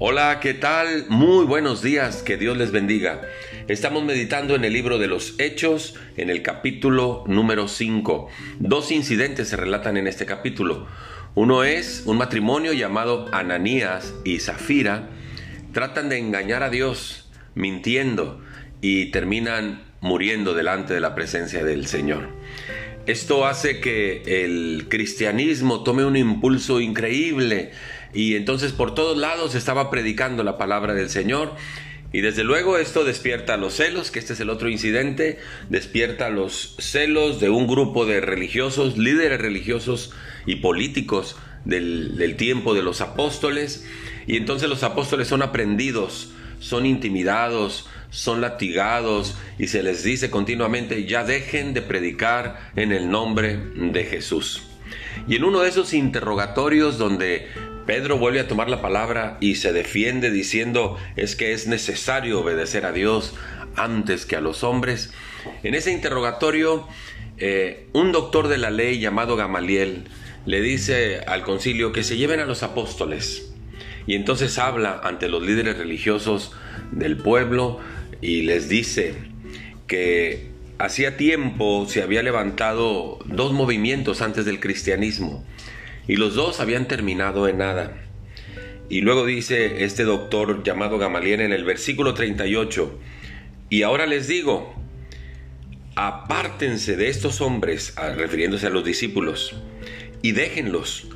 Hola, ¿qué tal? Muy buenos días, que Dios les bendiga. Estamos meditando en el libro de los Hechos, en el capítulo número 5. Dos incidentes se relatan en este capítulo. Uno es un matrimonio llamado Ananías y Zafira. Tratan de engañar a Dios, mintiendo, y terminan muriendo delante de la presencia del Señor. Esto hace que el cristianismo tome un impulso increíble y entonces por todos lados estaba predicando la palabra del Señor. Y desde luego esto despierta los celos, que este es el otro incidente, despierta los celos de un grupo de religiosos, líderes religiosos y políticos del, del tiempo de los apóstoles. Y entonces los apóstoles son aprendidos, son intimidados, son latigados y se les dice continuamente, ya dejen de predicar en el nombre de Jesús. Y en uno de esos interrogatorios donde Pedro vuelve a tomar la palabra y se defiende diciendo es que es necesario obedecer a Dios antes que a los hombres. En ese interrogatorio, eh, un doctor de la ley llamado Gamaliel le dice al concilio que se lleven a los apóstoles. Y entonces habla ante los líderes religiosos del pueblo y les dice que hacía tiempo se había levantado dos movimientos antes del cristianismo y los dos habían terminado en nada. Y luego dice este doctor llamado Gamaliel en el versículo 38, y ahora les digo, apártense de estos hombres, refiriéndose a los discípulos, y déjenlos,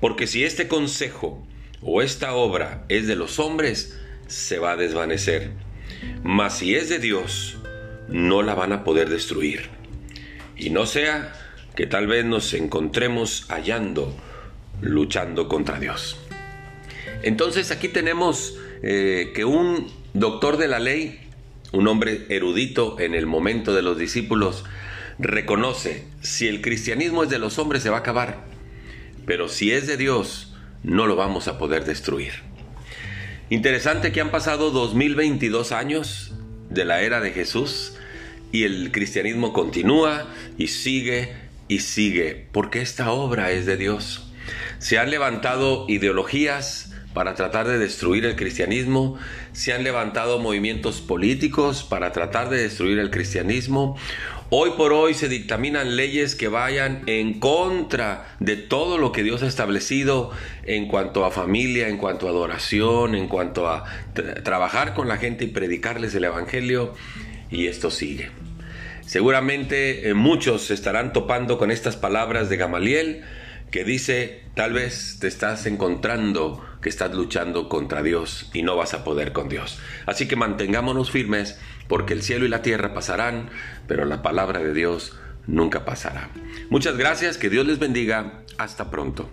porque si este consejo o esta obra es de los hombres, se va a desvanecer. Mas si es de Dios, no la van a poder destruir. Y no sea que tal vez nos encontremos hallando, luchando contra Dios. Entonces aquí tenemos eh, que un doctor de la ley, un hombre erudito en el momento de los discípulos, reconoce, si el cristianismo es de los hombres se va a acabar, pero si es de Dios, no lo vamos a poder destruir. Interesante que han pasado 2022 años de la era de Jesús y el cristianismo continúa y sigue y sigue, porque esta obra es de Dios. Se han levantado ideologías para tratar de destruir el cristianismo, se han levantado movimientos políticos para tratar de destruir el cristianismo. Hoy por hoy se dictaminan leyes que vayan en contra de todo lo que Dios ha establecido en cuanto a familia, en cuanto a adoración, en cuanto a trabajar con la gente y predicarles el Evangelio. Y esto sigue. Seguramente eh, muchos estarán topando con estas palabras de Gamaliel que dice, tal vez te estás encontrando que estás luchando contra Dios y no vas a poder con Dios. Así que mantengámonos firmes porque el cielo y la tierra pasarán, pero la palabra de Dios nunca pasará. Muchas gracias, que Dios les bendiga, hasta pronto.